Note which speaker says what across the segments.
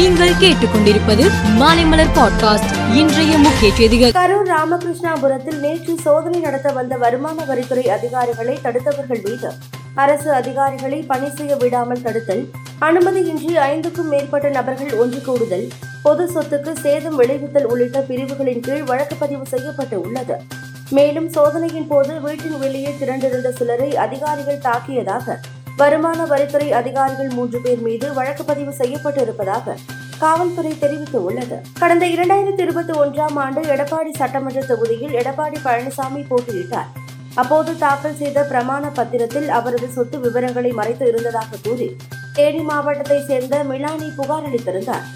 Speaker 1: நீங்கள் கேட்டுக்கொண்டிருப்பது மாலைமலர் பாட்காஸ்ட் இன்றைய முக்கிய செய்திகள்.
Speaker 2: கரூர் ராமகிருஷ்ணாபுரத்தில் நேற்று சோதனை நடத்த வந்த வருமான வரித்துறை அதிகாரிகளை தடுத்தவர்கள் மீது அரசு அதிகாரிகளை பணி செய்ய விடாமல் தடுத்தல் அனுமதியின்றி ஐந்துக்கும் மேற்பட்ட நபர்கள் ஒன்று கூடுதல் பொது சொத்துக்கு சேதம் விளைவித்தல் உள்ளிட்ட பிரிவுகளின் கீழ் வழக்கு பதிவு செய்யப்பட்டு உள்ளது. மேலும் சோதனையின் போது வீட்டின் வெளியே திரண்டிருந்த சிலரை அதிகாரிகள் தாக்கியதாக வருமான வரித்துறை அதிகாரிகள் மூன்று பேர் மீது வழக்கு பதிவு செய்யப்பட்டு இருப்பதாக காவல்துறை தெரிவித்துள்ளது. கடந்த இரண்டாயிரத்தி இருபத்தி ஒன்றாம் ஆண்டு எடப்பாடி சட்டமன்ற தொகுதியில் எடப்பாடி பழனிசாமி போட்டியிட்டார். அப்போது தாக்கல் செய்த பிரமாண பத்திரத்தில் அவரது சொத்து விவரங்களை மறைத்து இருந்ததாக கூறி தேனி மாவட்டத்தை சேர்ந்த மிலானி புகார் அளித்திருந்தார்.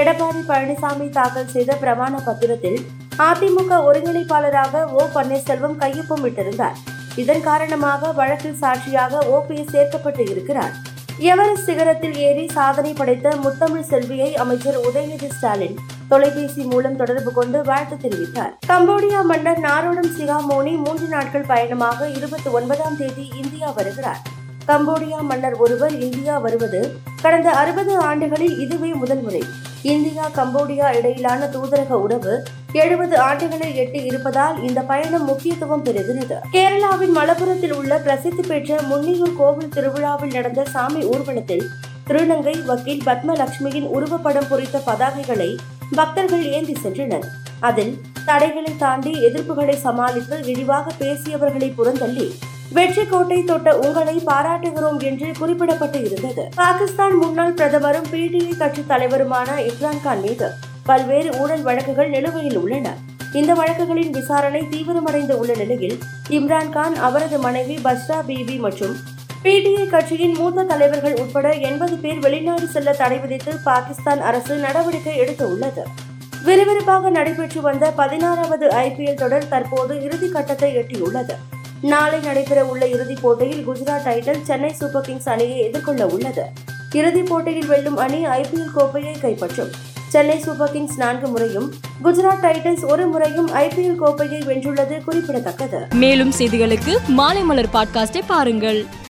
Speaker 2: எடப்பாடி பழனிசாமி தாக்கல் செய்த பிரமாண பத்திரத்தில் அதிமுக ஒருங்கிணைப்பாளராக ஓ பன்னீர்செல்வம் கையொப்பமிட்டிருந்தார். இதன் காரணமாக வழக்கில் சாட்சியாக ஓபிஎஸ் சேர்க்கப்பட்டு இருக்கிறார். எவரெஸ்ட் சிகரத்தில் ஏறி சாதனை படைத்த முத்தமிழ் செல்வியை அமைச்சர் உதயநிதி ஸ்டாலின் தொலைபேசி மூலம் தொடர்பு கொண்டு வாழ்த்து தெரிவித்தார். கம்போடியா மன்னர் நாரோடம் சிகாமோனி மூன்று நாட்கள் பயணமாக இருபத்தி ஒன்பதாம் தேதி இந்தியா வருகிறார். கம்போடியா மன்னர் ஒருவர் இந்தியா வருவது கடந்த அறுபது ஆண்டுகளில் இதுவே முதல் முறை. இந்தியா கம்போடியா இடையிலான தூதரக உறவு எழுபது ஆண்டுகளை எட்டி இருப்பதால் இந்த பயணம் முக்கியத்துவம் பெறுகிறது. கேரளாவின் மலப்புரத்தில் உள்ள பிரசித்தி பெற்ற முன்னியூர் கோவில் திருவிழாவில் நடந்த சாமி ஊர்வலத்தில் திருநங்கை வக்கீல் பத்மலட்சுமியின் உருவப்படம் பொறித்த பதாகைகளை பக்தர்கள் ஏந்தி சென்றனர். அதில் தடைகளை தாண்டி எதிர்ப்புகளை சமாளித்து இழிவாக பேசியவர்களை புறந்தள்ளி வெற்றி கோட்டை தொட்ட உங்களை பாராட்டுகிறோம் என்று குறிப்பிடப்பட்டு இருந்தது. பாகிஸ்தான் முன்னாள் பிரதமரும் பிடிஐ கட்சி தலைவருமான இம்ரான்கான் மீது பல்வேறு ஊழல் வழக்குகள் நிலுவையில் உள்ளன. இந்த வழக்குகளின் விசாரணை தீவிரமடைந்து உள்ள நிலையில் இம்ரான்கான் அவரது மனைவி பஸ்ரா பிபி மற்றும் பிடிஐ கட்சியின் மூத்த தலைவர்கள் உட்பட எண்பது பேர் வெளிநாடு செல்ல தடை விதித்து பாகிஸ்தான் அரசு நடவடிக்கை எடுத்துள்ளது விறுவிறுப்பாக நடைபெற்று வந்த பதினாறாவது ஐபிஎல் தொடர் தற்போது இறுதி கட்டத்தை எட்டியுள்ளது. நாளை நடைபெற உள்ள இறுதிப் போட்டியில் Gujarat Titan Chennai Super Kings அணியை எதிர்கொள்ள உள்ளது. இறுதிப் போட்டியில் வெல்லும் அணி ஐபிஎல் கோப்பையை கைப்பற்றும். சென்னை சூப்பர் கிங்ஸ் நான்கு முறையும் குஜராத் டைட்டன்ஸ் ஒரு முறையும் ஐபிஎல் கோப்பையை வென்றுள்ளது குறிப்பிடத்தக்கது.
Speaker 1: மேலும் செய்திகளுக்கு மாலைமலர் பாட்காஸ்டை பாருங்கள்.